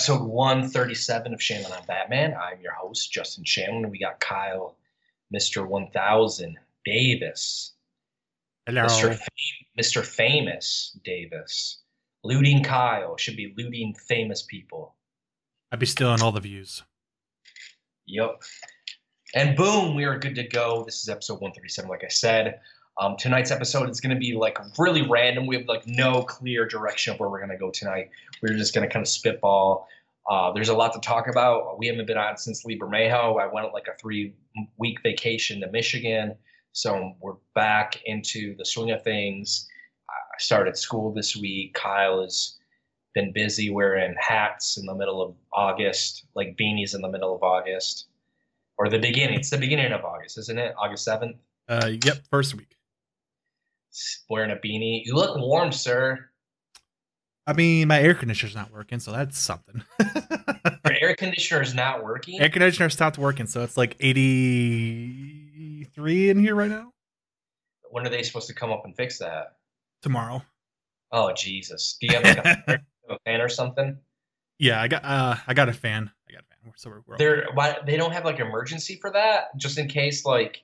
episode 137 of Shannon on Batman. I'm your host, Justin Shannon. We got Kyle, Mr. 1000, Davis, Hello. Mr. Fam- Mr. Famous Davis, Looting Kyle. Should be looting famous people. I'd be stealing all the views. Yep. And boom, we are good to go. This is episode 137, like I said. Um, tonight's episode is going to be like really random. We have like no clear direction of where we're going to go tonight. We're just going to kind of spitball. Uh, there's a lot to talk about. We haven't been on since Libermejo. I went on like a three week vacation to Michigan. So we're back into the swing of things. I started school this week. Kyle has been busy wearing hats in the middle of August, like beanies in the middle of August or the beginning. It's the beginning of August, isn't it? August 7th. Uh, yep, first week. Wearing a beanie. You look warm, sir. I mean, my air conditioner's not working, so that's something. Your air conditioner is not working. air conditioner stopped working, so it's like 83 in here right now. When are they supposed to come up and fix that? Tomorrow. Oh Jesus! Do you have like a, a fan or something? Yeah, I got uh I got a fan. I got a fan. So we're, we're why they don't have like emergency for that, just in case like,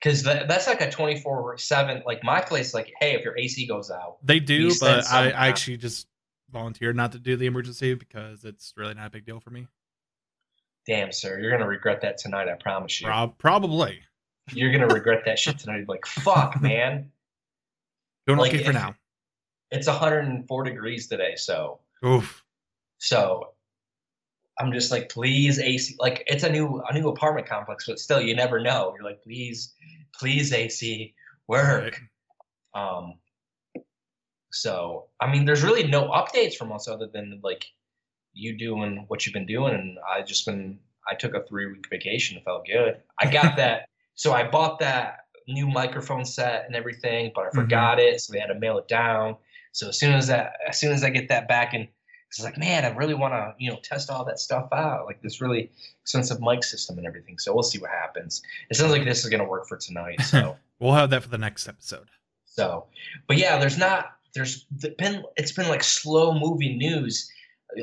because that, that's like a twenty four seven. Like my place, like hey, if your AC goes out, they do, but I, I actually just volunteered not to do the emergency because it's really not a big deal for me. damn sir, you're gonna regret that tonight. I promise you. Prob- probably. You're gonna regret that shit tonight. Like fuck, man. Doing Like, okay for now. It's 104 degrees today, so Oof. so I'm just like, please AC. Like it's a new a new apartment complex, but still, you never know. You're like, please, please AC work. Um. So I mean, there's really no updates from us other than like you doing what you've been doing, and I just been. I took a three week vacation. It felt good. I got that. So I bought that new microphone set and everything, but I forgot it, so they had to mail it down. So as soon as that, as soon as I get that back, and it's like, man, I really want to, you know, test all that stuff out, like this really expensive mic system and everything. So we'll see what happens. It sounds like this is gonna work for tonight. So. We'll have that for the next episode. So, but yeah, there's not there's been it's been like slow moving news.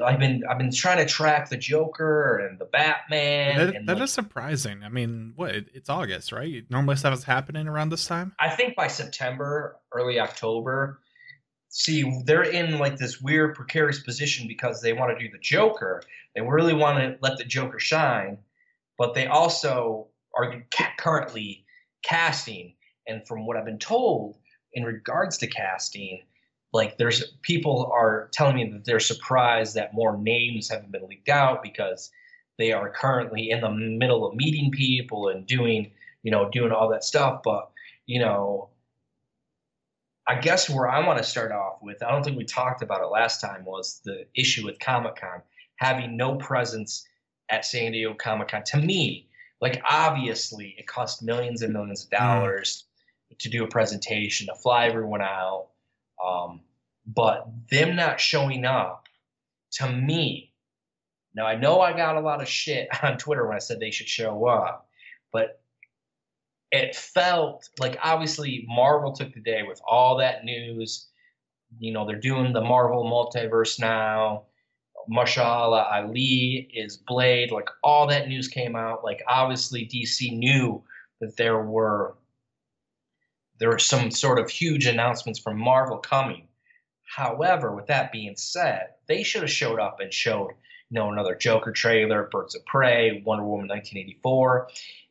I've been I've been trying to track the Joker and the Batman. that and that like, is surprising. I mean, what? It's August, right? Normally stuff is happening around this time. I think by September, early October. See, they're in like this weird precarious position because they want to do the Joker. They really want to let the Joker shine, but they also are currently casting. And from what I've been told in regards to casting, like there's people are telling me that they're surprised that more names haven't been leaked out because they are currently in the middle of meeting people and doing, you know, doing all that stuff. But you know, I guess where I want to start off with, I don't think we talked about it last time, was the issue with Comic Con having no presence at San Diego Comic Con. To me, like obviously it cost millions and millions of dollars to do a presentation, to fly everyone out. Um, but them not showing up, to me, now I know I got a lot of shit on Twitter when I said they should show up, but it felt like obviously Marvel took the day with all that news. You know, they're doing the Marvel multiverse now. Mahershala Ali is Blade. Like all that news came out. Like obviously DC knew that there were there were some sort of huge announcements from Marvel coming. However, with that being said, they should have showed up and showed, you know, another Joker trailer, Birds of Prey, Wonder Woman 1984.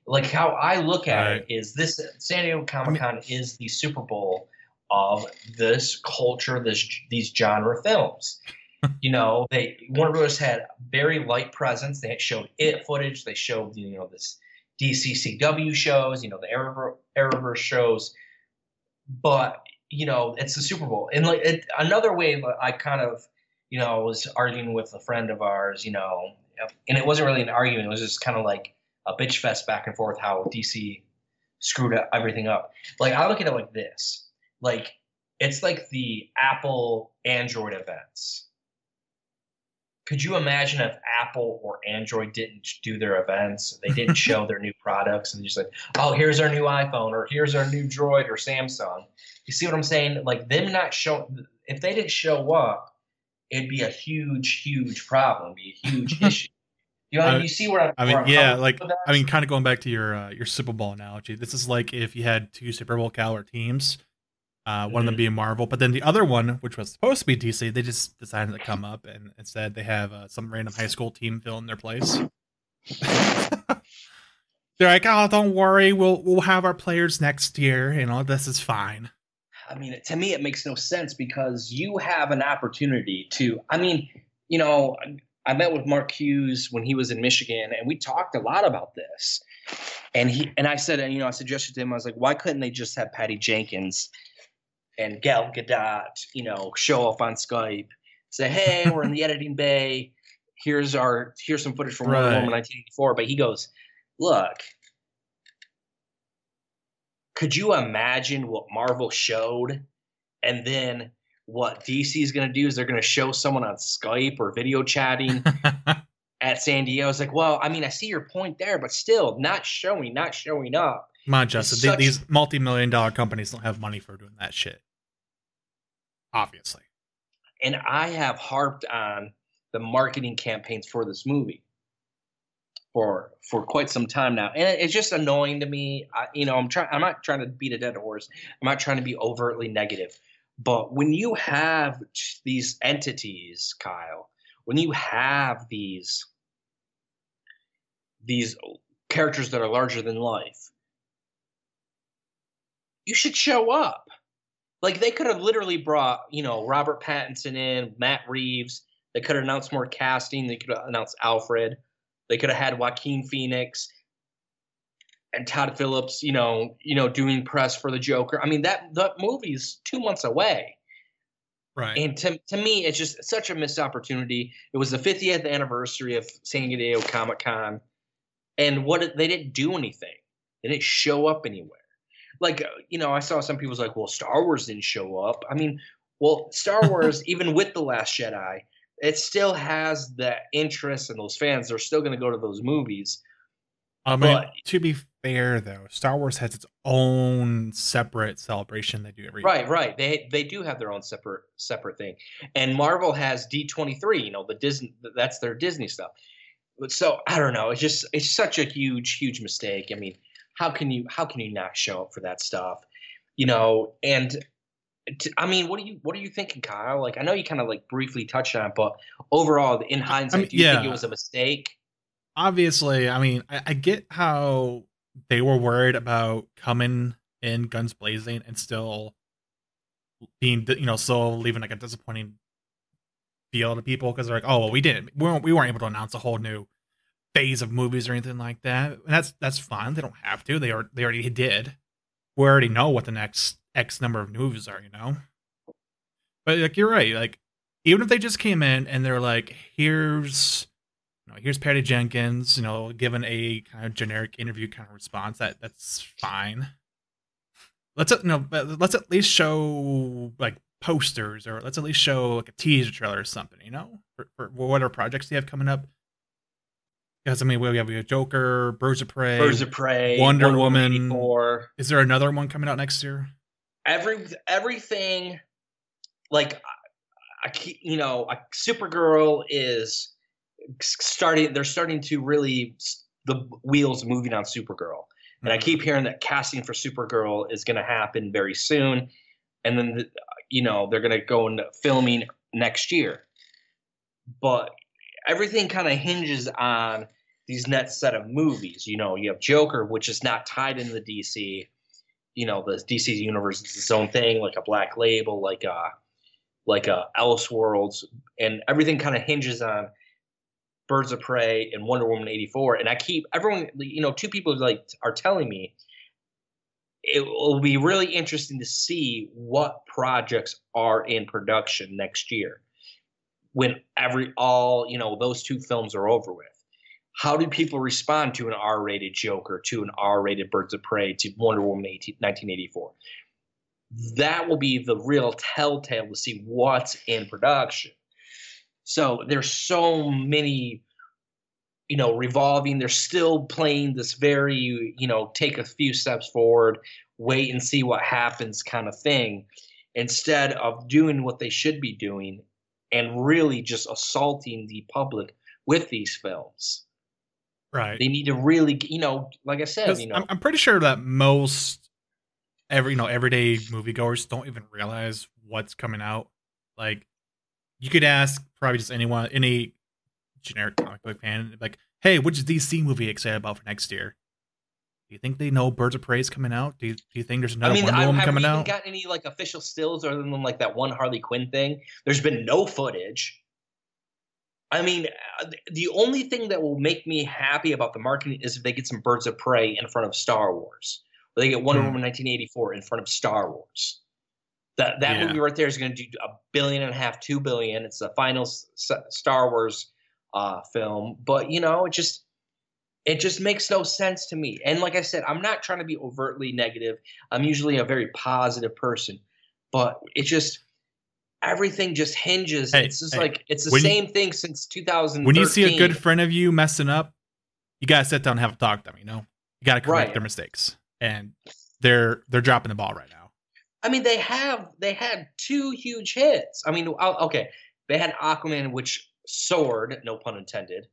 Like how I look at Right. it is this San Diego Comic Con is the Super Bowl of this culture, this these genre films. you know, they Warner Bros. had very light presence. They had showed it footage. They showed you know this DCCW shows, you know the Arrowver- Arrowverse shows, but you know it's the Super Bowl. And like it, another way I kind of you know, was arguing with a friend of ours, you know, and it wasn't really an argument. It was just kind of like a bitch fest back and forth how DC screwed everything up. Like I look at it like this. Like it's like the Apple Android events. Could you imagine if Apple or Android didn't do their events? They didn't show their new products and just like, oh, here's our new iPhone or here's our new Droid or Samsung. You see what I'm saying? Like them not show if they didn't show up, it'd be a huge, huge problem, be a huge issue. You know, I- you see where I'm. I mean, I'm yeah, like? I mean, kind of going back to your uh, your Super Bowl analogy. This is like if you had two Super Bowl caliber teams, uh, one of them Mhm. being Marvel, but then the other one, which was supposed to be DC, they just decided to come up and instead they have uh, some random high school team fill in their place. They're like, oh, don't worry, we'll we'll have our players next year. You know, this is fine. I mean, to me, it makes no sense because you have an opportunity to. I mean, you know, I met with Mark Hughes when he was in Michigan, and we talked a lot about this. And he and I said, and you know, I suggested to him, I was like, why couldn't they just have Patty Jenkins and Gal Gadot, you know, show up on Skype, say, hey, we're in the editing bay. Here's our here's some footage from Wonder Right. Woman 1984. But he goes, look, could you imagine what Marvel showed and then what DC is going to do is they're going to show someone on Skype or video chatting at San Diego. It's like, well, I mean, I see your point there, but still not showing, not showing up. Come on, Justin. such- These multi-million dollar companies don't have money for doing that shit. Obviously. And I have harped on the marketing campaigns for this movie for for quite some time now, and it's just annoying to me. I, you know, I'm trying. I'm not trying to beat a dead horse. I'm not trying to be overtly negative, but when you have these entities, Kyle, when you have these these characters that are larger than life, you should show up. Like they could have literally brought, you know, Robert Pattinson in, Matt Reeves. They could have announced more casting. They could have announced Alfred. They could have had Joaquin Phoenix and Todd Phillips, you know, you know, doing press for the Joker. I mean, that that movie's two months away. Right. And to, to me, it's just such a missed opportunity. It was the 50th anniversary of San Diego Comic Con, and what they didn't do anything. They didn't show up anywhere. Like uh, you know, I saw some people's like, well, Star Wars didn't show up. I mean, well, Star Wars, even with the Last Jedi, it still has the interest and those fans. They're still going to go to those movies. I mean, But- to be fair, though, Star Wars has its own separate celebration they do every Right, year. right. They they do have their own separate separate thing, and Marvel has D twenty three. You know, the Disney that's their Disney stuff. But so I don't know. It's just it's such a huge huge mistake. I mean, how can you how can you not show up for that stuff? You know, and t- I mean, what do you what are you thinking, Kyle? Like, I know you kind of like briefly touched on it, but overall, in hindsight, mean, do you think it was a mistake? Obviously, I mean, I, I get how they were worried about coming in guns blazing and still being, you know, still leaving like a disappointing feel to people because they're like, oh, well, we didn't, we weren't, we weren't able to announce a whole new phase of movies or anything like that. And that's that's fine. They don't have to. They are they already did. We already know what the next X number of movies are, you know. But like you're right. Like even if they just came in and they're like, here's you know, here's Patty Jenkins, you know, given a kind of generic interview kind of response, that that's fine. Let's you know, let's at least show like posters or let's at least show like a teaser trailer or something, you know, for, for whatever projects they have coming up. Because I mean, we have, we have Joker, Birds of Prey. Birds of Prey, Wonder Woman. 84. Is there another one coming out next year? every everything like I, I keep you know I, Supergirl is starting they're starting to really the wheels moving on Supergirl. And I mm-hmm. keep hearing that casting for Supergirl is going to happen very soon. And then the, you know they're going to go into filming next year. But everything kind of hinges on these next set of movies. You know you have Joker which is not tied into the DC you know the DC universe is its own thing, like a Black Label, like a like a Elseworlds, and everything kind of hinges on Birds of Prey and Wonder Woman eighty four. And I keep everyone, you know, two people like are telling me it will be really interesting to see what projects are in production next year. when every all you know those two films are over with how do people respond to an r-rated joker to an r-rated birds of prey to wonder woman 18, 1984 that will be the real telltale to see what's in production so there's so many you know revolving they're still playing this very you know take a few steps forward wait and see what happens kind of thing instead of doing what they should be doing and really just assaulting the public with these films Right. they need to really you know like i said, you know I'm, I'm pretty sure that most every you know everyday moviegoers don't even realize what's coming out. Like you could ask probably just anyone, any generic comic book fan, like, "Hey, which DC movie excited about for next year?" Do you think they know Birds of Prey is coming out? Do you, do you think there's another I mean, Wonder I, Woman we coming out? got any like official stills other than like that one Harley Quinn thing? There's been no footage. I mean, uh, the only thing that will make me happy about the marketing is if they get some Birds of Prey in front of Star Wars, or they get Wonder Hmm. Woman 1984 in front of Star Wars. That that Yeah. movie right there is going to do a billion and a half, two billion. It's the final s- Star Wars uh, film, but you know, it just it just makes no sense to me. And like I said, I'm not trying to be overtly negative. I'm usually a very positive person, but it just everything just hinges. Hey, it's just hey, like it's the when you- same thing since 2000. When you see a good friend of you messing up, you gotta sit down and have a talk to them. You know, you gotta correct Right. their mistakes, and they're they're dropping the ball right now. I mean, they have they had two huge hits. I mean, okay, they had Aquaman, which soared, no pun intended.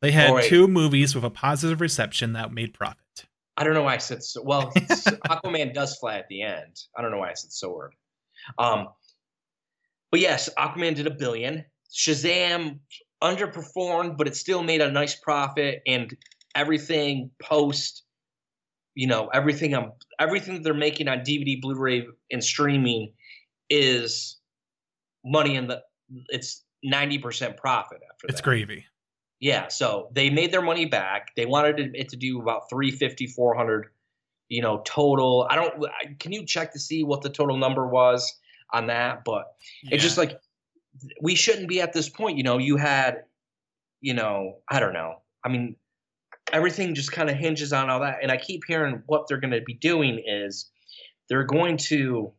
They had Oh, two movies with a positive reception that made profit. I don't know why I said so. Well, Aquaman does fly at the end. I don't know why I said soared. Um, but yes, Aquaman did a billion. Shazam underperformed, but it still made a nice profit, and everything post, you know, everything um, everything that they're making on DVD, Blu-ray, and streaming is money in the. It's ninety percent profit after It's that. gravy. Yeah, so they made their money back. They wanted it- it to do about 350, 400, you know, total. I don't. Can you check to see what the total number was on that? But it's just like we shouldn't be at this point. You know, you had, you know, I don't know. I mean, everything just kind of hinges on all that. And I keep hearing what they're going to be doing is they're going to.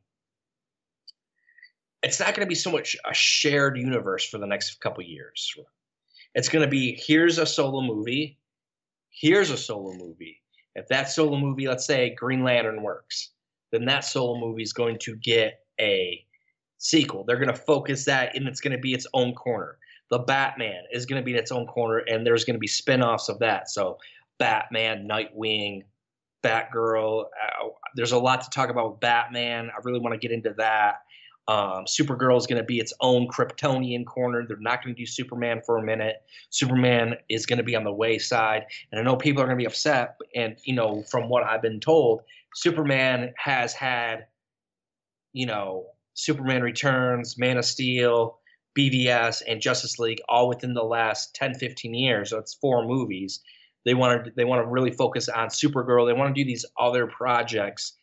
It's not going to be so much a shared universe for the next couple years. It's going to be here's a solo movie, here's a solo movie. If that solo movie, let's say Green Lantern works, then that solo movie is going to get a sequel. They're going to focus that and it's going to be its own corner. The Batman is going to be in its own corner and there's going to be spin-offs of that. So Batman, Nightwing, Batgirl, uh, there's a lot to talk about with Batman. I really want to get into that. Um, Supergirl is going to be its own Kryptonian corner. They're not going to do Superman for a minute. Superman is going to be on the wayside, and I know people are going to be upset. And you know, from what I've been told, Superman has had, you know, Superman Returns, Man of Steel, BVS, and Justice League all within the last 10, 15 years. So it's four movies. They want to they want to really focus on Supergirl. They want to do these other projects.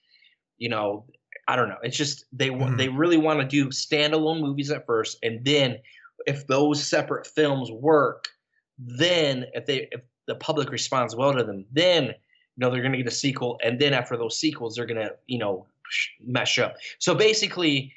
You know, I don't know. It's just they Mhm. they really want to do standalone movies at first, and then if those separate films work, then if they if the public responds well to them, then you know they're going to get a sequel, and then after those sequels, they're going to you know sh- mesh up. So basically,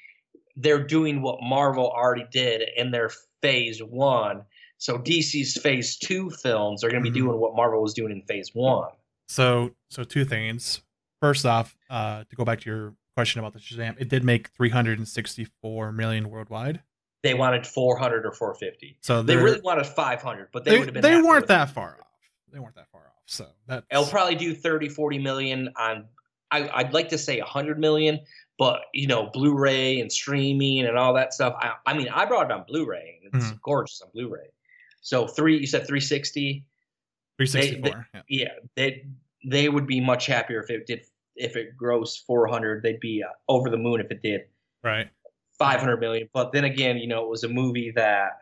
they're doing what Marvel already did in their Phase One. So DC's Phase Two films are going to be Mhm. doing what Marvel was doing in Phase One. So so two things. First off, uh, to go back to your question about the Shazam, it did make 364 million worldwide. They wanted 400 or 450. So They really wanted 500, but they, they, would have been. they weren't that far off. They weren't that far off. So that It'll probably do 30, 40 million on. I, I'd like to say 100 million, but you know, Blu-ray and streaming and all that stuff. I, I mean, I brought it on Blu-ray. and It's Mhm. gorgeous on Blu-ray. So three, you said 360. 364. yeah. Yeah, they they would be much happier if it did if it grossed 400. They'd be uh, over the moon if it did Right. 500 million. But then again, you know, it was a movie that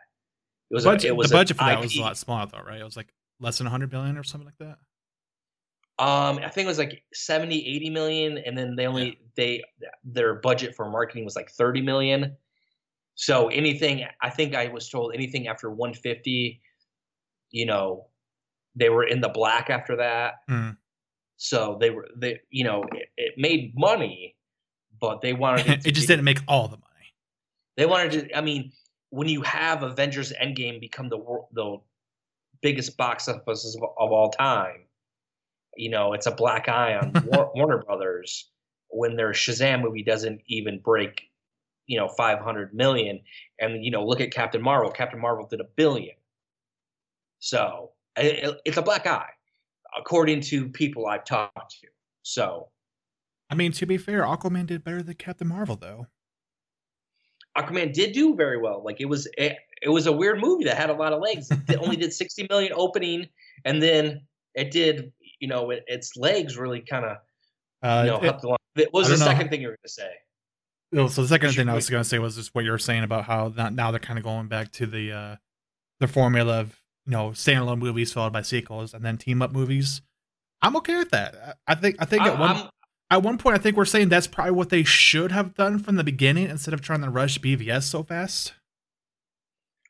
it was The a- budget, it was the budget for that was a lot smaller though, right? It was like less than 100 billion or something like that. Um, I think it was like 70, 80 million, and then they only they their budget for marketing was like 30 million. So anything, I think I was told anything after 150, you know, they were in the black after that. Mm. So they were they you know it, it made money, but they wanted it, to it just be- didn't make all the money. They wanted to. I mean, when you have Avengers Endgame become the the biggest box office of, of all time, you know it's a black eye on War- Warner Brothers when their Shazam movie doesn't even break, you know, five hundred million. And you know, look at Captain Marvel. Captain Marvel did a billion. So it- it's a black eye, according to people I've talked to. So I mean, to be fair, Aquaman did better than Captain Marvel, though. Aquaman did do very well. Like it was it, it was a weird movie that had a lot of legs. It only did 60 million opening and then it did, you know, it, its legs really kind of, Uh, you know, it- along. What was the know. second thing you were going to say? Oh, so the second thing I was going to say was just what you were saying about how now, now they're kind of going back to the uh, the formula of you know standalone movies followed by sequels and then team up movies. I'm okay with that. I I think I think I, at one I'm, at one point I think we're saying that's probably what they should have done from the beginning instead of trying to rush BVS so fast.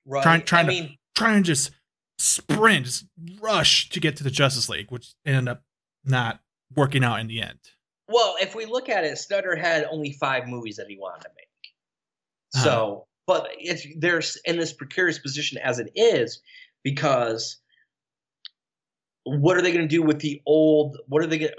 right. trying- trying I to- mean, Trying to just sprint, just rush to get to the Justice League, which ended up not working out in the end. well, if we look at it, Snyder had only five movies that he wanted to make. Uh-huh. So, but it's there's in this precarious position as it is because what are they going to do with the old? What are they going?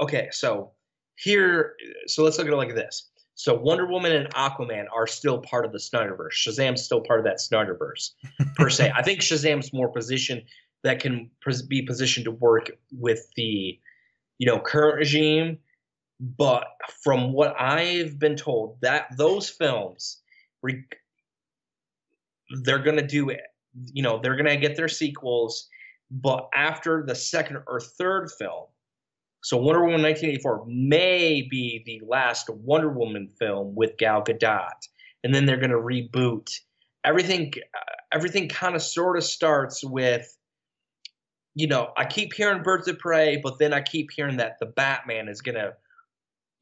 Okay, so here, so let's look at it like this. So Wonder Woman and Aquaman are still part of the Snyderverse. Shazam's still part of that Snyderverse per se. I think Shazam's more positioned that can be positioned to work with the, you know, current regime. But from what I've been told, that those films, re- they're gonna do it. You know, they're gonna get their sequels, but after the second or third film, so Wonder Woman 1984 may be the last Wonder Woman film with Gal Gadot, and then they're gonna reboot everything. Uh, everything kind of sort of starts with. You know, I keep hearing Birds of Prey, but then I keep hearing that the Batman is gonna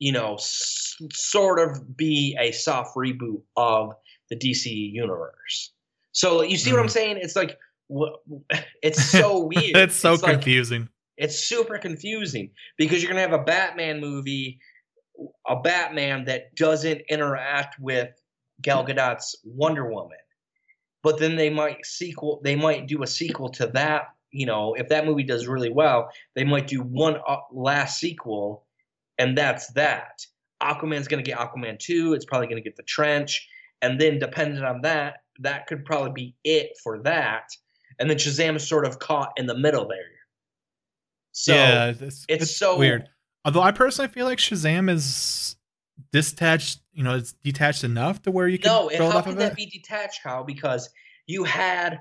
you know, s- sort of be a soft reboot of the DC universe. So you see what I'm Mm. saying? It's like it's so weird. it's so like- confusing. It's super confusing because you're gonna have a Batman movie, a Batman that doesn't interact with Gal Gadot's Wonder Woman, but then they might sequel. They might do a sequel to that. You know, if that movie does really well, they might do one uh, last sequel, and that's that. Aquaman's gonna get Aquaman two. It's probably gonna get the Trench, and then depending on that, that could probably be it for that. And then Shazam is sort of caught in the middle there. So yeah, it's, it's, so weird. Although I personally feel like Shazam is detached, you know, it's detached enough to where you can No, and how can of that it. be detached, Kyle? Because you had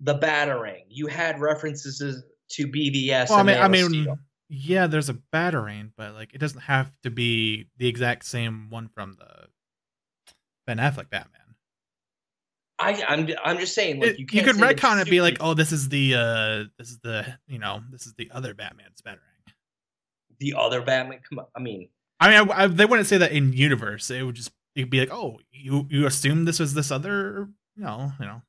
the batarang, you had references to BVS. well, I mean, I mean, yeah, there's a batarang, but like it doesn't have to be the exact same one from the Ben Affleck Batman. I, I'm, I'm just saying, like you you, could retcon it, be like, oh, this is the, uh this is the, you know, this is the other Batman's batarang. the other Batman. Come on, I mean, I mean, I, I, they wouldn't say that in universe. It would just it'd be like, oh, you you assume this was this other, you know, you know,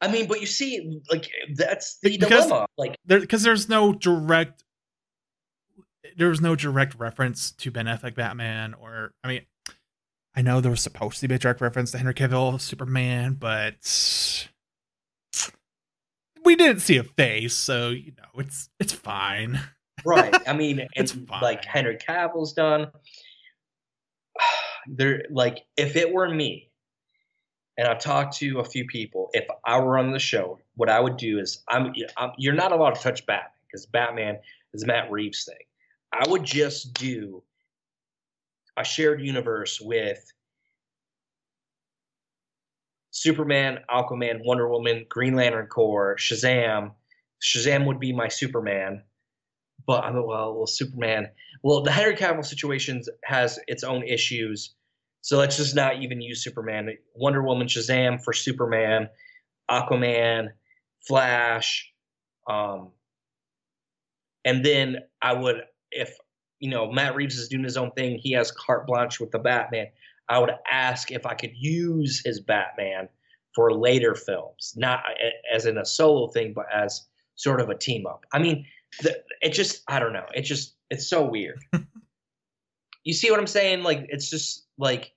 I mean, but you see, like that's the Because- dilemma. Like, there because there's no direct, there was no direct reference to Ben Affleck Batman, or I mean, I know there was supposed to be a direct reference to Henry Cavill Superman, but we didn't see a face, so you know, it's it's fine. right? I mean, It's fine. like Henry Cavill's done. There, like, if it were me, and I've talked to a few people, if I were on the show, what I would do is, I'm, I'm you're not allowed to touch Batman because Batman is Matt Reeves' thing. I would just do a shared universe with Superman, Aquaman, Wonder Woman, Green Lantern Corps, Shazam. Shazam would be my Superman but I'm well, well, Superman. Well, the Henry Cavill situation has its own issues, so let's just not even use Superman. Wonder Woman, Shazam for Superman, Aquaman, Flash, um, and then I would, if you know Matt Reeves is doing his own thing, he has carte blanche with the Batman. I would ask if I could use his Batman for later films, not as in a solo thing, but as sort of a team up. I mean, the, it just I don't know. It just it's so weird. you see what I'm saying? Like it's just like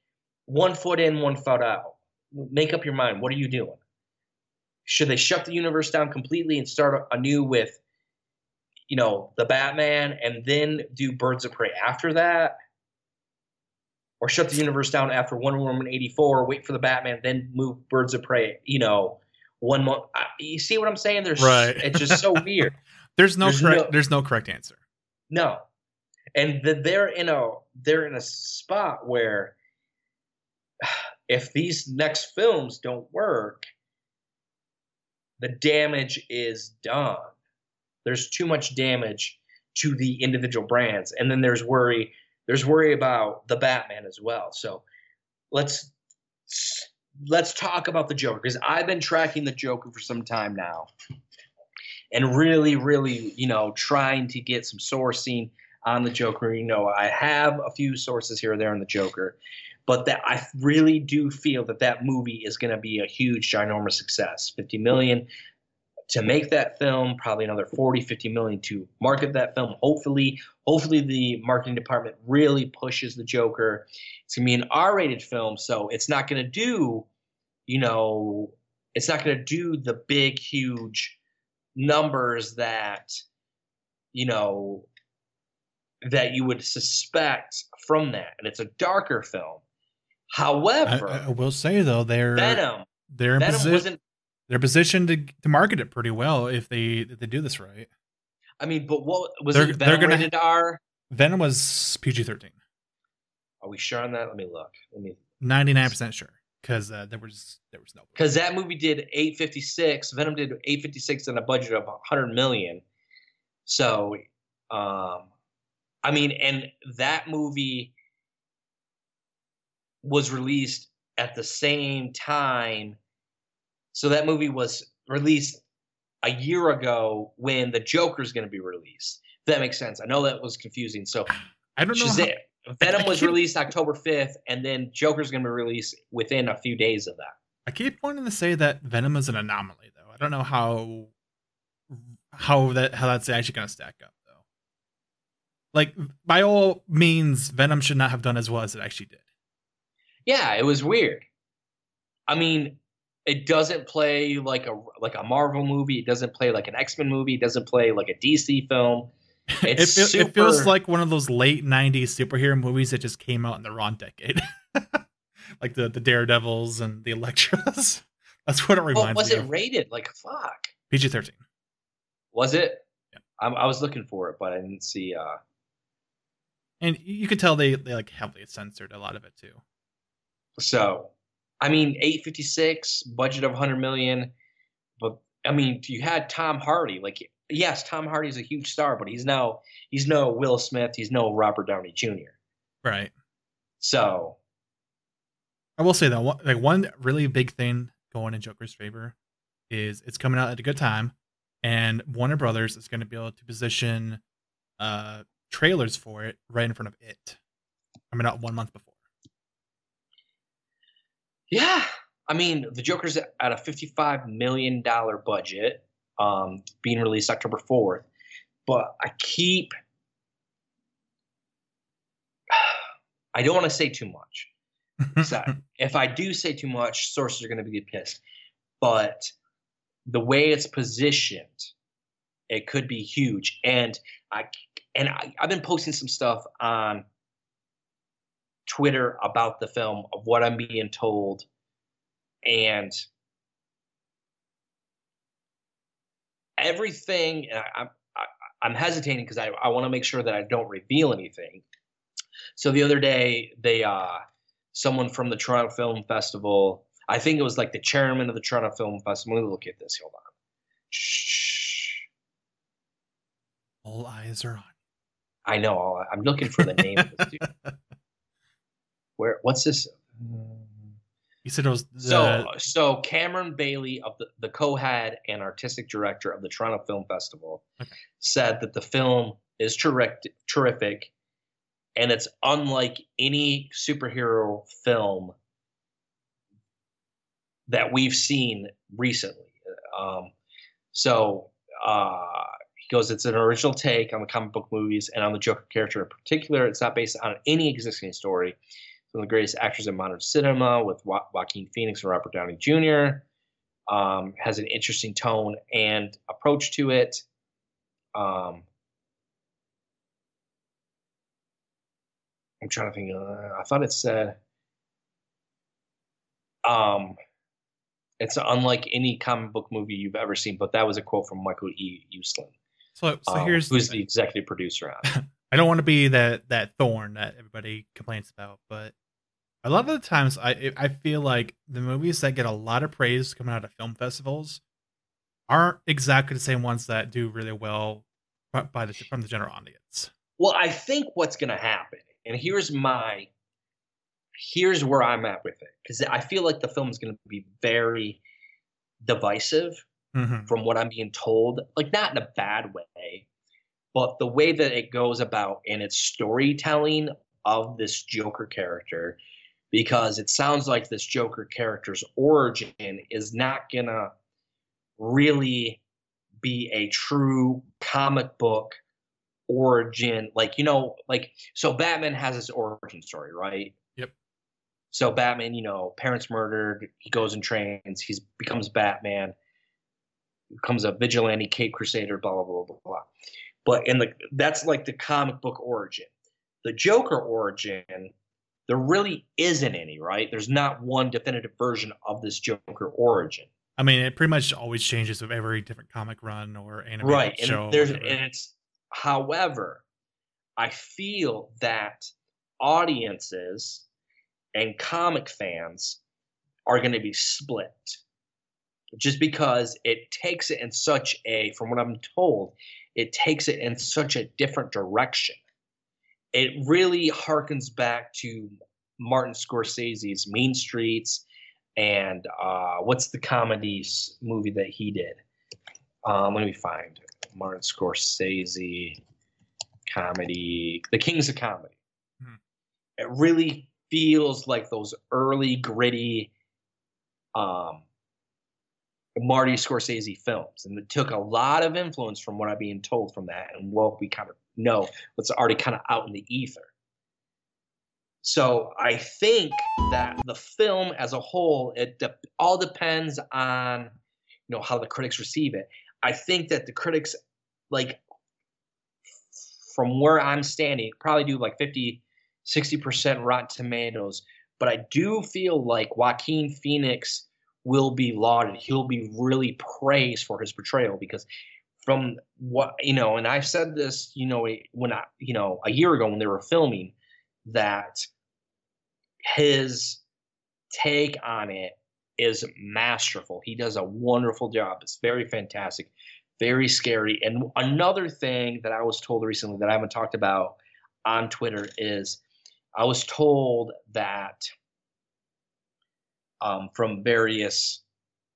one foot in, one foot out. Make up your mind. What are you doing? Should they shut the universe down completely and start anew with, you know, the Batman and then do Birds of Prey after that? Or shut the universe down after Wonder Woman 84, wait for the Batman, then move Birds of Prey, you know, one month. You see what I'm saying? There's Right. it's just so weird. There's no There's correct. no- There's no correct answer. No, and the, they're in a they're in a spot where if these next films don't work, the damage is done. There's too much damage to the individual brands, and then there's worry. There's worry about the Batman as well. So let's let's talk about the Joker because I've been tracking the Joker for some time now and really, really, you know, trying to get some sourcing on the Joker. You know, I have a few sources here or there on the Joker, but that I really do feel that that movie is going to be a huge, ginormous success. 50 million to make that film, probably another 40, 50 million to market that film. Hopefully, hopefully the marketing department really pushes the Joker. It's going to be an R-rated film, so it's not going to do, you know, it's not going to do the big, huge numbers that you know that you would suspect from that and it's a darker film however I I will say though, they're venom they're in venom posi- wasn't they're positioned to to market it pretty well if they if they do this right. i mean but what was They're- it they're venom gonna- rated r? Venom was PG thirteen. are we sure on that? Let me look. Let me Ninety nine percent sure because uh, there was there was no because that movie did 856 venom did 856 on a budget of 100 million. So um i mean and that movie was released at the same time so that movie was released a year ago when the joker's going to be released if that makes sense i know that was confusing so I don't know. how- venom was released october 5th and then joker's going to be released within a few days of that I keep wanting to say that Venom is an anomaly though. I don't know how how that how that's actually going to stack up though. Like by all means, Venom should not have done as well as it actually did. Yeah, it was weird. I mean, it doesn't play like a like a Marvel movie. It doesn't play like an X Men movie. It doesn't play like a DC film. It, feel, it feels like one of those late '90s superhero movies that just came out in the wrong decade, like the the Daredevils and the Elektras. That's what it What reminds was me Was it of. rated? Like fuck. PG-13. Was it? Yeah. I, I was looking for it, but I didn't see. uh and you could tell they they like heavily censored a lot of it too. So, I mean, eight fifty six budget of hundred million, but I mean, you had Tom Hardy. Like, yes, Tom Hardy's a huge star, but he's no he's no Will Smith. He's no Robert Downey Jr. Right. So, I will say though, one, like one really big thing going in Joker's favor is it's coming out at a good time, and Warner Brothers is going to be able to position uh trailers for it right in front of it, I mean, not one month before. Yeah, I mean, the Joker's at a fifty-five million dollar budget, um, being released October fourth. But I keep, I don't want to say too much. So if I do say too much, sources are going to be pissed. But the way it's positioned, it could be huge. And I and I, I've been posting some stuff on Twitter about the film of what I'm being told, and everything. and I, I'm I, I'm hesitating because I, I want to make sure that I don't reveal anything. So the other day, they uh, someone from the Toronto Film Festival. I think it was like the chairman of the Toronto Film Festival. Let me look at this. Hold on. Shh. All eyes are on. I know. I'm looking for the name of this dude. Where? What's this? You said it was the, So, so Cameron Bailey of the, the co-head and artistic director of the Toronto Film Festival Okay. said that the film is terrific, terrific, and it's unlike any superhero film that we've seen recently. Um, so uh, he goes, it's an original take on the comic book movies and on the Joker character in particular. It's not based on any existing story. It's one of the greatest actors in modern cinema with jo- Joaquin Phoenix and Robert Downey Jr. Um, has an interesting tone and approach to it. Um, I'm trying to think. Uh, I thought it said, um, it's unlike any comic book movie you've ever seen. But that was a quote from Michael E. Uslan, So so um, here's who's the, the executive producer on. I don't want to be that that thorn that everybody complains about, but a lot of the times I I feel like the movies that get a lot of praise coming out of film festivals aren't exactly the same ones that do really well by the from the general audience. Well, I think what's going to happen, and here's my, here's where I'm at with it, because I feel like the film is going to be very divisive hmm from what I'm being told. Like not in a bad way, but the way that it goes about in its storytelling of this Joker character, because it sounds like this Joker character's origin is not gonna really be a true comic book origin like you know like so batman has his origin story right Yep. so batman you know parents murdered he goes and trains he becomes batman becomes a vigilante cape crusader blah blah blah blah blah but in the that's like the comic book origin. The joker origin there really isn't any right? There's not one definitive version of this joker origin. I mean, it pretty much always changes with every different comic run or animated right show. and there's and it's however i feel that audiences and comic fans are going to be split just because it takes it in such a from what i'm told it takes it in such a different direction it really harkens back to martin scorsese's mean streets and uh, what's the comedy movie that he did um, let me find Martin Scorsese comedy, The Kings of Comedy. Hmm. It really feels like those early gritty um, Marty Scorsese films, and it took a lot of influence from what I'm being told from that, and what we kind of know what's already kind of out in the ether. So I think that the film as a whole, it de- all depends on you know how the critics receive it. I think that the critics, like, from where I'm standing, probably do like 50, 60% Rotten Tomatoes. But I do feel like Joaquin Phoenix will be lauded. He'll be really praised for his portrayal because from what, you know, and I've said this, you know, eh, when I, you know, a year ago when they were filming, that his take on it is masterful. He does a wonderful job. It's very fantastic, very scary. And another thing that I was told recently that I haven't talked about on Twitter is I was told that um, from various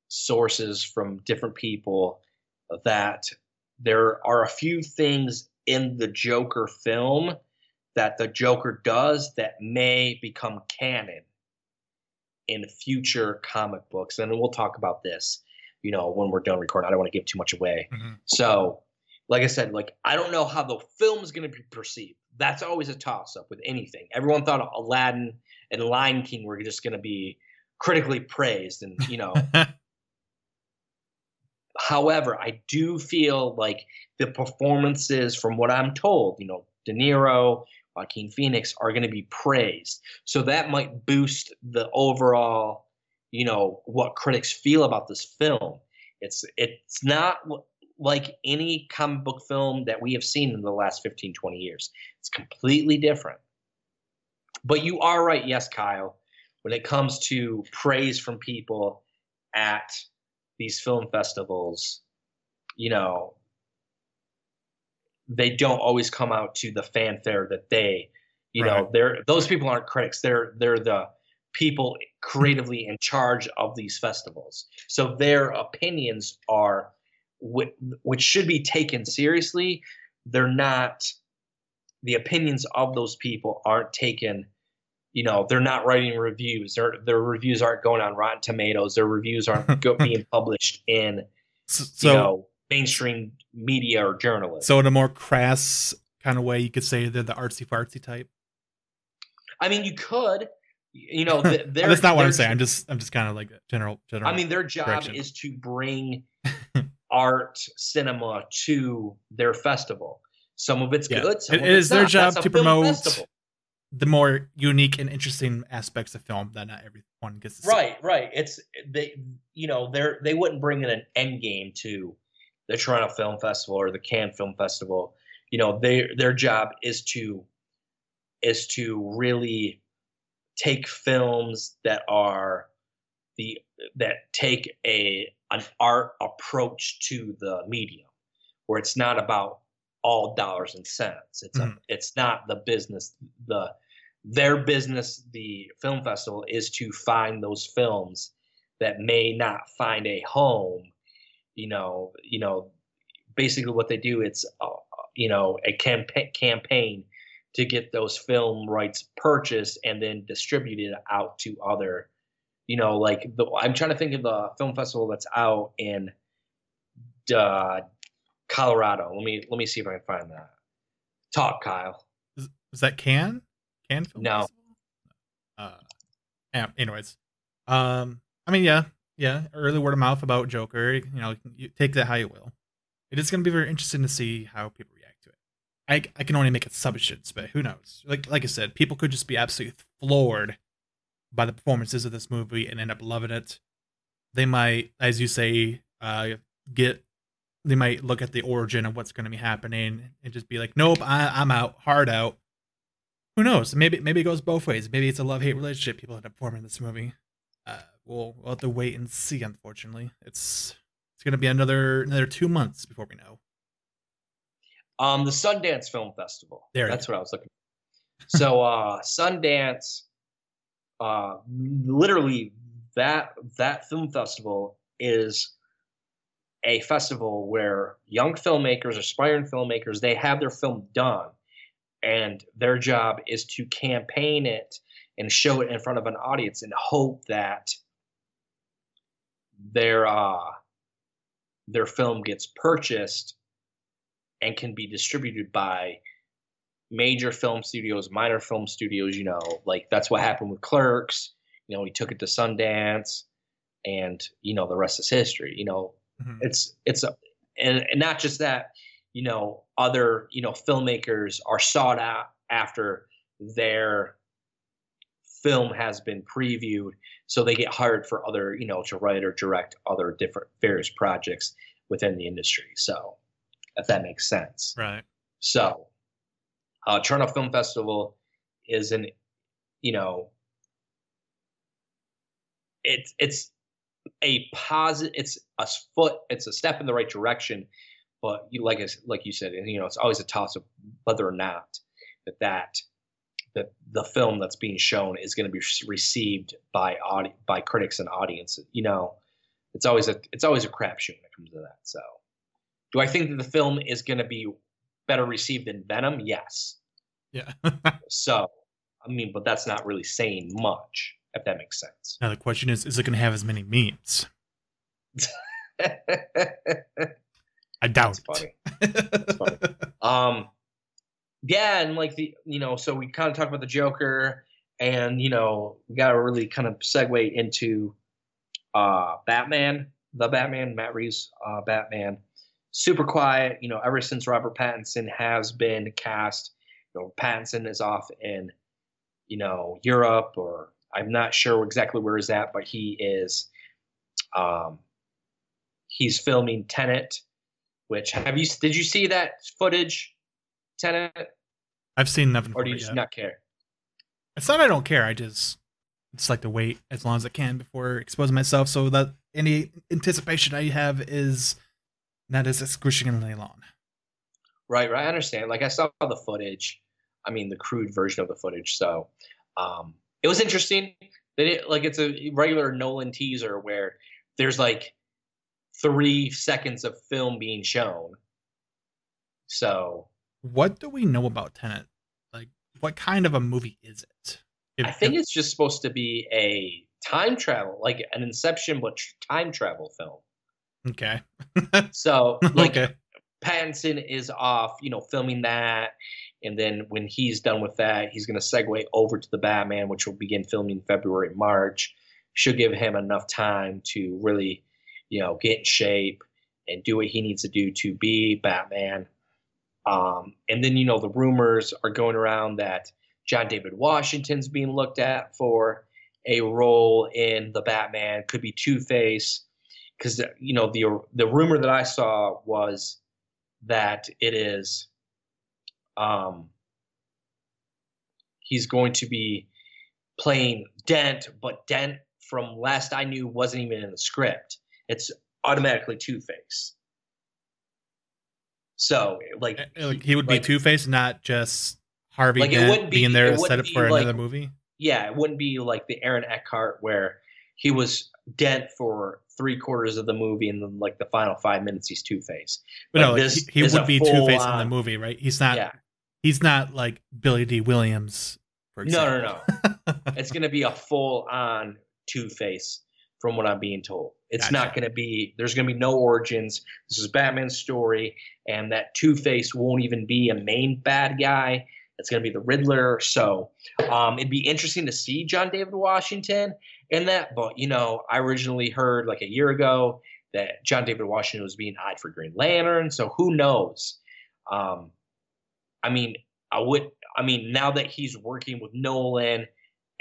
sources from different people that there are a few things in the Joker film that the Joker does that may become canon in future comic books. And we'll talk about this, you know, when we're done recording. I don't want to give too much away. Mhm. So, like I said, like I don't know how the film is going to be perceived. That's always a toss up with anything. Everyone thought Aladdin and Lion King were just going to be critically praised, and you know. However, I do feel like the performances, from what I'm told, you know, De Niro, Joaquin Phoenix, are going to be praised. So that might boost the overall, you know, what critics feel about this film. It's it's not like any comic book film that we have seen in the last 15, 20 years. It's completely different. But you are right, yes, Kyle, when it comes to praise from people at these film festivals, you know, they don't always come out to the fanfare that they, you know, they're those people aren't critics. They're they're the people creatively in charge of these festivals. So their opinions are whi- which should be taken seriously. They're not the opinions of those people aren't taken you know they're not writing reviews their their reviews aren't going on rotten tomatoes their reviews aren't go, being published in So, you know mainstream media or journalism so in a more crass kind of way, you could say they're the artsy fartsy type. i mean you could you know th- that's not what I'm saying. I'm just I'm just kind of like a general general. I mean, their job direction. is to bring art cinema to their festival. Some of it's Yeah. good. Some It of is their not. job That's to promote festival. The more unique and interesting aspects of film that not everyone gets to see. Right, right. It's they, you know, they're they wouldn't bring in an Endgame to the Toronto Film Festival or the Cannes Film Festival. You know, they their job is to is to really take films that are the that take a an art approach to the medium where it's not about all dollars and cents it's Mhm. a, it's not the business the their business the film festival is to find those films that may not find a home. You know you know basically what they do it's uh, you know a campaign campaign to get those film rights purchased and then distributed out to other you know like the i'm trying to think of the film festival that's out in uh, colorado. Let me let me see if i can find that. Talk kyle. Is, is that Cannes? Cannes film No. Uh, yeah. Anyways, um, I mean, yeah, yeah. Early word of mouth about Joker. You know, you take that how you will. It is going to be very interesting to see how people react to it. I I can only make assumptions, but who knows? Like like I said, people could just be absolutely floored by the performances of this movie and end up loving it. They might, as you say, uh, get they might look at the origin of what's going to be happening and just be like, "Nope, I, I'm out, hard out." Who knows? Maybe maybe it goes both ways. Maybe it's a love hate relationship people end up forming in this movie. Uh, we'll we'll have to wait and see. Unfortunately, it's it's going to be another another two months before we know. um the sundance film festival There that's what i was looking for so uh sundance uh literally that that film festival is a festival where young filmmakers aspiring filmmakers they have their film done and their job is to campaign it and show it in front of an audience and hope that their uh their film gets purchased and can be distributed by major film studios, minor film studios, you know, like that's what happened with Clerks. You know, he took it to Sundance and you know, the rest is history. You know, Mhm. it's it's a and, and not just that, you know, other, you know, filmmakers are sought out after their film has been previewed. So they get hired for other you know to write or direct other different various projects within the industry. So if that makes sense. Right. so uh toronto film festival is an you know it's it's a positive it's a foot it's a step in the right direction but you like I like you said you know it's always a toss of whether or not that that that the film that's being shown is going to be received by audi- by critics and audiences you know? It's always a it's always a crapshoot when it comes to that so. Do i think that the film is going to be better received than venom? Yes. Yeah. so i mean but that's not really saying much if that makes sense. Now the question is, is it going to have as many memes? I doubt That's funny. it. funny. Um, yeah, and like the you know, so we kind of talked about the Joker, and you know, we got to really kind of segue into uh Batman, the Batman, Matt Reeves, uh, Batman. Super quiet, you know. Ever since Robert Pattinson has been cast, you know, Pattinson is off in, you know, Europe, or I'm not sure exactly where he's at, but he is. Um, he's filming Tenet, which have you did you see that footage, Tenet, I've seen nothing. or do you just yet. not care? It's not I don't care. I just it's like to wait as long as I can before exposing myself, so that any anticipation I have is not as excruciatingly long. Right, right. I understand. Like I saw the footage. I mean, the crude version of the footage. So, um, it was interesting. That it like it's a regular Nolan teaser where there's like three seconds of film being shown. So What do we know about Tenet Like, what kind of a movie is it? If- I think if- it's just supposed to be a time travel, like an Inception, but time travel film. okay. So, like, okay. Pattinson is off, you know, filming that. And then when he's done with that, he's going to segue over to the Batman, which will begin filming February, March. Should give him enough time to really, you know, get in shape and do what he needs to do to be Batman. Um, and then, you know, the rumors are going around that John David Washington's being looked at for a role in the Batman, could be Two Face. Because, you know, the, the rumor that I saw was that it is um he's going to be playing Dent, but Dent from last I knew wasn't even in the script. It's automatically Two Face. So like he would be like- Two Face, not just Harvey Like, it Dent wouldn't be- being there it to set up for like- another movie. yeah, it wouldn't be like the Aaron Eckhart where he was Dent for three quarters of the movie and then like the final five minutes he's Two Face. But Like, no, this he, he would be Two Face in the movie, right? He's not. Yeah. He's not like Billy Dee Williams. For No, no, no. it's going to be a full on Two Face, from what I'm being told. It's not going to be. There's going to be no origins. This is Batman's story, and that Two Face won't even be a main bad guy. It's going to be the Riddler. So um, it'd be interesting to see John David Washington in that. But you know, I originally heard like a year ago that John David Washington was being eyed for Green Lantern. So who knows? Um, I mean, I would. I mean, now that he's working with Nolan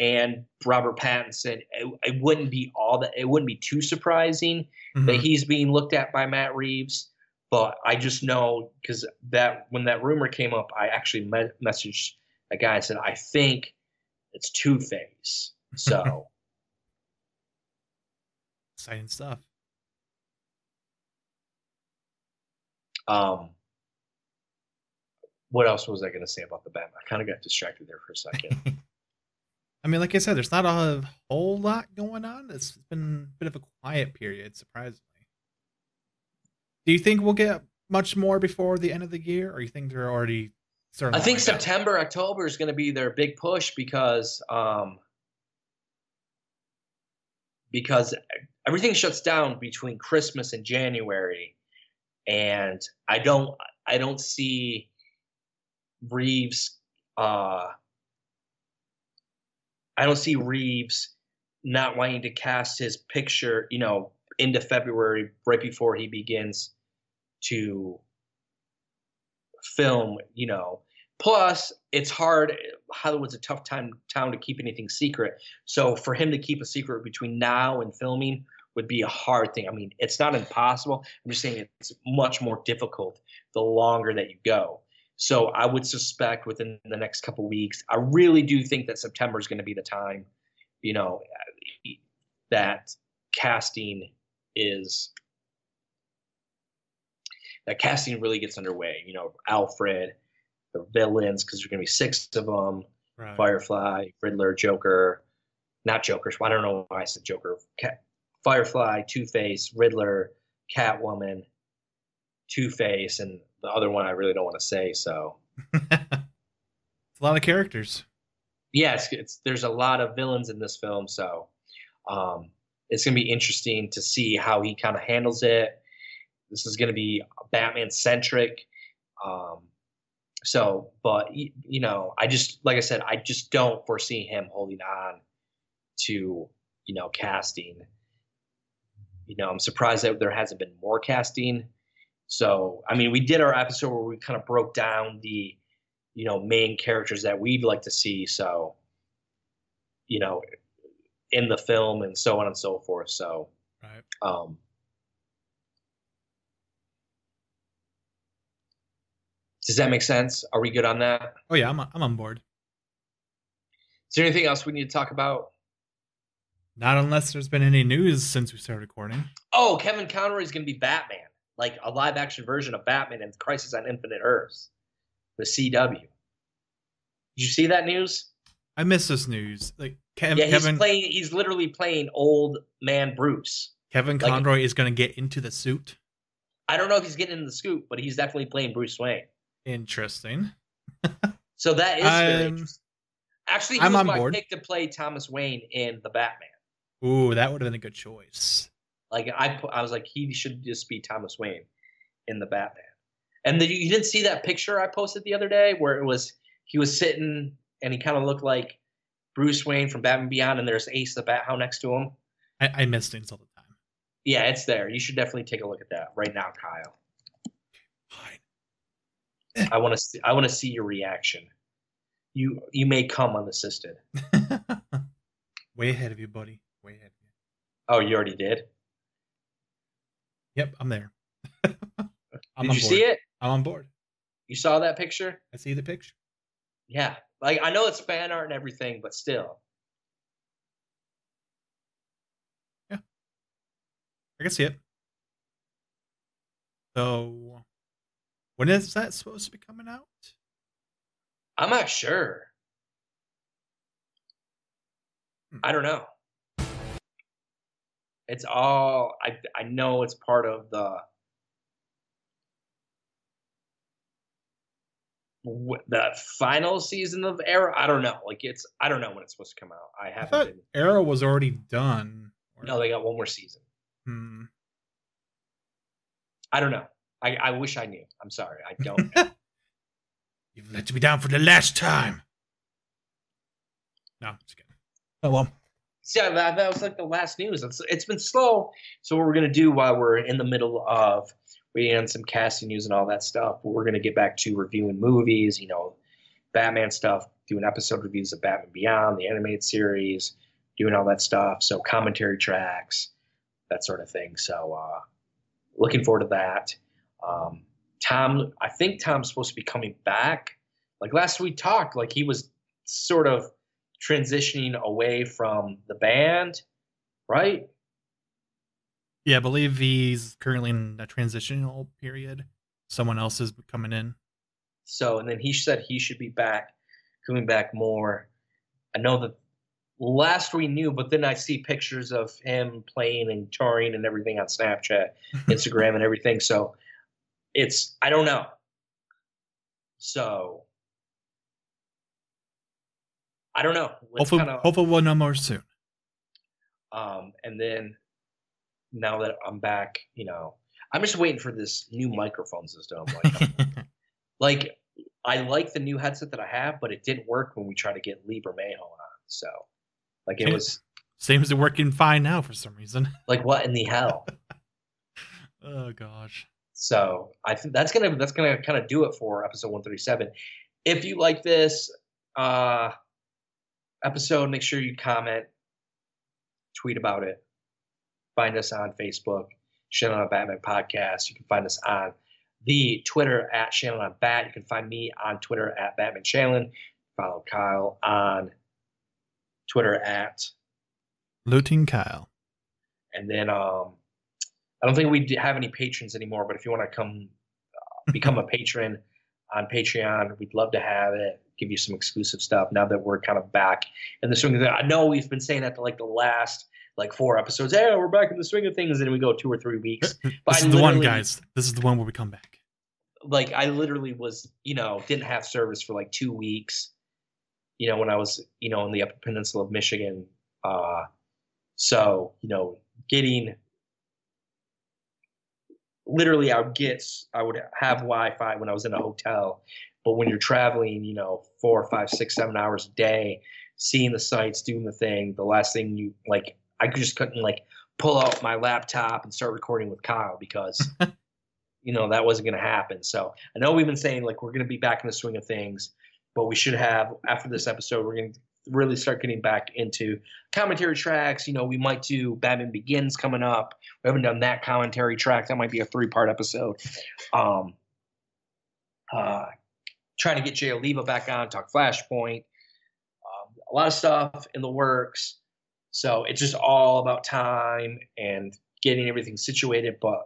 and Robert Pattinson, it, it wouldn't be all that. It wouldn't be too surprising that Mhm. he's being looked at by Matt Reeves. But I just know because that when that rumor came up, I actually me- messaged a guy and said, I think it's Two Face. So Exciting stuff. um, what else was I going to say about the Batman? I kind of got distracted there for a second. I mean, like I said, there's not a whole lot going on. It's been a bit of a quiet period, surprisingly. Do you think we'll get much more before the end of the year, or you think they're already starting? I think? September, October is going to be their big push because um, because everything shuts down between Christmas and January, and I don't I don't see Reeves. Uh, I don't see Reeves not wanting to cast his picture, you know, into February right before he begins to film, you know. Plus, it's hard. Hollywood's a tough time town to keep anything secret. So for him to keep a secret between now and filming would be a hard thing. I mean, it's not impossible. I'm just saying it's much more difficult the longer that you go. So I would suspect within the next couple weeks, I really do think that September is going to be the time, you know, that casting is that casting really gets underway. You know, Alfred, the villains, because there's going to be six of them: Right. Firefly, Riddler, Joker, not Joker. I don't know why I said Joker. Cat, Firefly, Two Face, Riddler, Catwoman, Two Face, and the other one I really don't want to say. So it's a lot of characters. yes, it's there's a lot of villains in this film, so um, it's gonna be interesting to see how he kind of handles it. This is gonna be Batman centric. Um, so, but you know, I just like I said, I just don't foresee him holding on to you know casting. You know, I'm surprised that there hasn't been more casting. So, I mean, we did our episode where we kind of broke down the you know main characters that we'd like to see so you know in the film and so on and so forth so Right. um does that make sense are we good on that Oh yeah, I'm I'm on board. is there anything else we need to talk about Not unless there's been any news since we started recording. oh kevin conroy is going to be batman like a live action version of batman and crisis on infinite earths the cw did you see that news I missed this news. Like Kev- yeah he's Kevin playing he's literally playing old man bruce Kevin like- Conroy is going to get into the suit. I don't know if he's getting in the scoop, but he's definitely playing Bruce Wayne. Interesting. So that is very interesting. Actually, he I'm was on my board. pick to play Thomas Wayne in the Batman. Ooh, that would have been a good choice. Like I, I was like, he should just be Thomas Wayne in the Batman. And then you didn't see that picture I posted the other day where it was he was sitting and he kind of looked like Bruce Wayne from Batman Beyond, and there's Ace the Bat Hound next to him. I, I miss things all the time. Yeah, it's there. You should definitely take a look at that right now, Kyle. Fine. I want to see. I want to see your reaction. You you may come unassisted. Way ahead of you, buddy. Way ahead of you. Oh, you already did. Yep, I'm there. I'm did you board. see it? I'm on board. You saw that picture? I see the picture. Yeah. Like I know it's fan art and everything, but still. Yeah. I can see it. So, when is that supposed to be coming out? I'm not sure. Hmm. I don't know. It's all I I know it's part of the the final season of Arrow. I don't know. Like it's I don't know when it's supposed to come out. I I haven't thought been. Arrow was already done. No, they got one more season. Hmm. I don't know. I, I wish I knew. I'm sorry. I don't. You've let me down for the last time. No, just kidding. Oh well. Yeah, that, that was like the last news. It's, it's been slow. So what we're gonna do while we're in the middle of on some casting news and all that stuff, we're gonna get back to reviewing movies. You know, Batman stuff, doing episode reviews of Batman Beyond, the animated series, doing all that stuff. So commentary tracks, that sort of thing. So uh, looking forward to that. Um, Tom, I think Tom's supposed to be coming back. Like last we talked, like he was sort of transitioning away from the band, right? Yeah, I believe he's currently in a transitional period. Someone else is coming in. So, and then he said he should be back, coming back more. I know that last we knew, but then I see pictures of him playing and touring and everything on Snapchat, Instagram, and everything. So it's, I don't know. So I don't know. Let's hopefully, kinda- hopefully we'll know more soon. Um, and then now that I'm back, you know, I'm just waiting for this new microphone system. Like, like I like the new headset that I have, but it didn't work when we tried to get Libra Mayo on. So, like, it Okay. was Seems to working fine now for some reason. like, what in the hell? Oh gosh. So I think that's gonna that's gonna kind of do it for episode 137. If you like this uh, episode, make sure you comment, tweet about it. Find us on Facebook, Shannon on Batman Podcast. You can find us on the Twitter at Shannon on Bat. You can find me on Twitter at Batman Shannon. Follow Kyle on Twitter at Looting Kyle. and then um, I don't think we have any patrons anymore. But if you want to come uh, become a patron on Patreon, we'd love to have it. Give you some exclusive stuff now that we're kind of back in the swing of things. I know we've been saying that to like the last like four episodes. Hey, we're back in the swing of things, and then we go two or three weeks. This I is the one, guys. This is the one where we come back. Like I literally was, you know, didn't have service for like two weeks. You know, when I was, you know, in the Upper Peninsula of Michigan. Uh, so you know, getting literally I would get I would have Wi-Fi when I was in a hotel, but when you're traveling, you know, four, five, six, seven hours a day, seeing the sights, doing the thing, the last thing you like, I just couldn't like pull out my laptop and start recording with Kyle because you know that wasn't going to happen. So I know we've been saying like we're going to be back in the swing of things, but we should have after this episode we're going to really start getting back into commentary tracks. You know, we might do Batman Begins coming up. We haven't done that commentary track. That might be a three part episode. Um, uh, trying to get Jay Oliva back on, talk Flashpoint. Um, a lot of stuff in the works. So it's just all about time and getting everything situated. But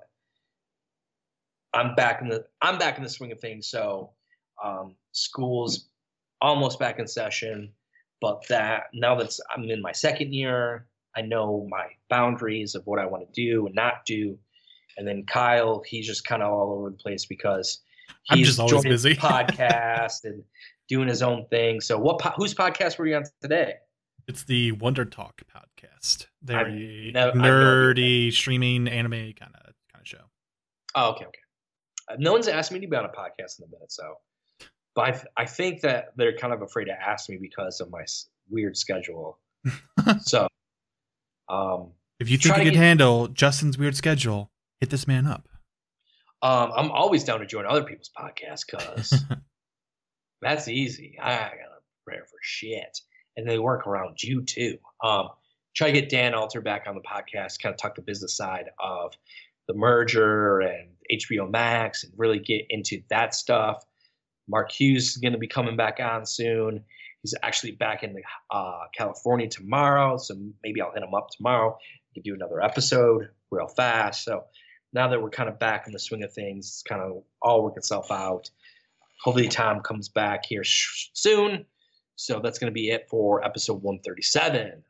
I'm back in the I'm back in the swing of things. So um, school's almost back in session. But that now that I'm in my second year, I know my boundaries of what I want to do and not do. And then Kyle, he's just kind of all over the place because I'm He's just always busy. podcast and doing his own thing. So, what po- whose podcast were you on today? It's the Wonder Talk podcast. They're I've nev- I've never heard nerdy streaming anime kind of kind of show. Oh, okay, okay. Uh, no one's asked me to be on a podcast in a minute, so. But I, th- I think that they're kind of afraid to ask me because of my s- weird schedule. so, um, If you think you could get- handle Justin's weird schedule, hit this man up. um, I'm always down to join other people's podcasts because that's easy. I gotta prepare for shit, and they work around you too. Um, try to get Dan Alter back on the podcast, kind of talk the business side of the merger and HBO Max, and really get into that stuff. Mark Hughes is going to be coming back on soon. He's actually back in uh, California tomorrow, so maybe I'll hit him up tomorrow We to do another episode real fast. So now that we're kind of back in the swing of things, it's kind of all work itself out. Hopefully, Tom comes back here soon. So that's going to be it for episode 137